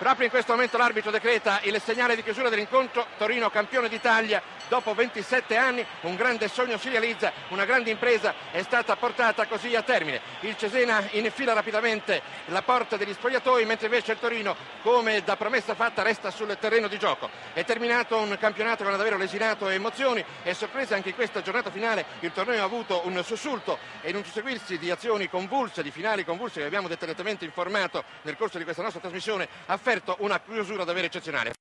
Proprio in questo momento l'arbitro decreta il segnale di chiusura dell'incontro. Torino campione d'Italia dopo 27 anni. Un grande sogno si realizza, una grande impresa è stata portata così a termine. Il Cesena infila rapidamente la porta degli spogliatoi, mentre invece il Torino, come da promessa fatta, resta sul terreno di gioco. È terminato un campionato che ha davvero lesinato emozioni e sorprese anche in questa giornata finale. Il torneo ha avuto un sussulto e in un susseguirsi di azioni convulse, di finali convulse che abbiamo dettagliatamente informato nel corso di questa nostra trasmissione, ha offerto una chiusura davvero eccezionale.